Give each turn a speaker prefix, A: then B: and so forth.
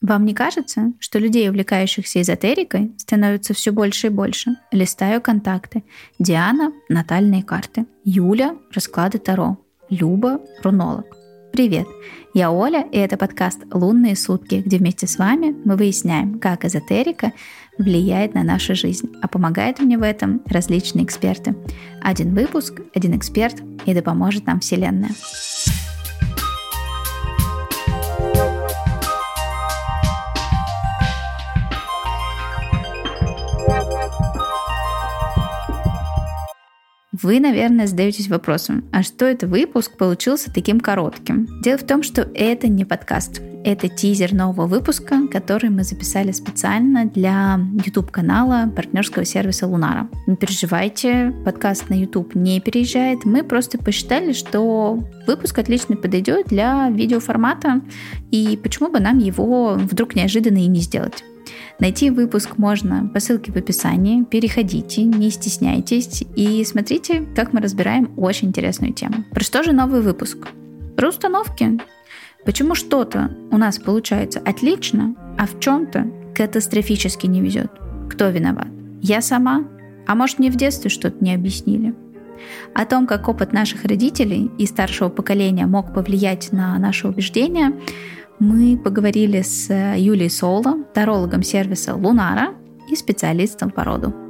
A: Вам не кажется, что людей, увлекающихся эзотерикой, становится все больше и больше? Листаю контакты. Диана – натальные карты. Юля – расклады Таро. Люба – рунолог. Привет, я Оля, и это подкаст «Лунные сутки», где вместе с вами мы выясняем, как эзотерика влияет на нашу жизнь, а помогают мне в этом различные эксперты. Один выпуск, один эксперт, и да поможет нам Вселенная. Вы, наверное, задаетесь вопросом, а что это выпуск получился таким коротким? Дело в том, что это не подкаст. Это тизер нового выпуска, который мы записали специально для YouTube-канала партнерского сервиса Лунара. Не переживайте, подкаст на YouTube не переезжает. Мы просто посчитали, что выпуск отлично подойдет для видеоформата, и почему бы нам его вдруг неожиданно и не сделать. Найти выпуск можно по ссылке в описании. Переходите, не стесняйтесь и смотрите, как мы разбираем очень интересную тему. Про что же новый выпуск? Про установки. Почему что-то у нас получается отлично, а в чем-то катастрофически не везет? Кто виноват? Я сама? А может мне в детстве что-то не объяснили? О том, как опыт наших родителей и старшего поколения мог повлиять на наши убеждения, мы поговорили с Юлией Соло, тарологом сервиса Лунара и специалистом по роду.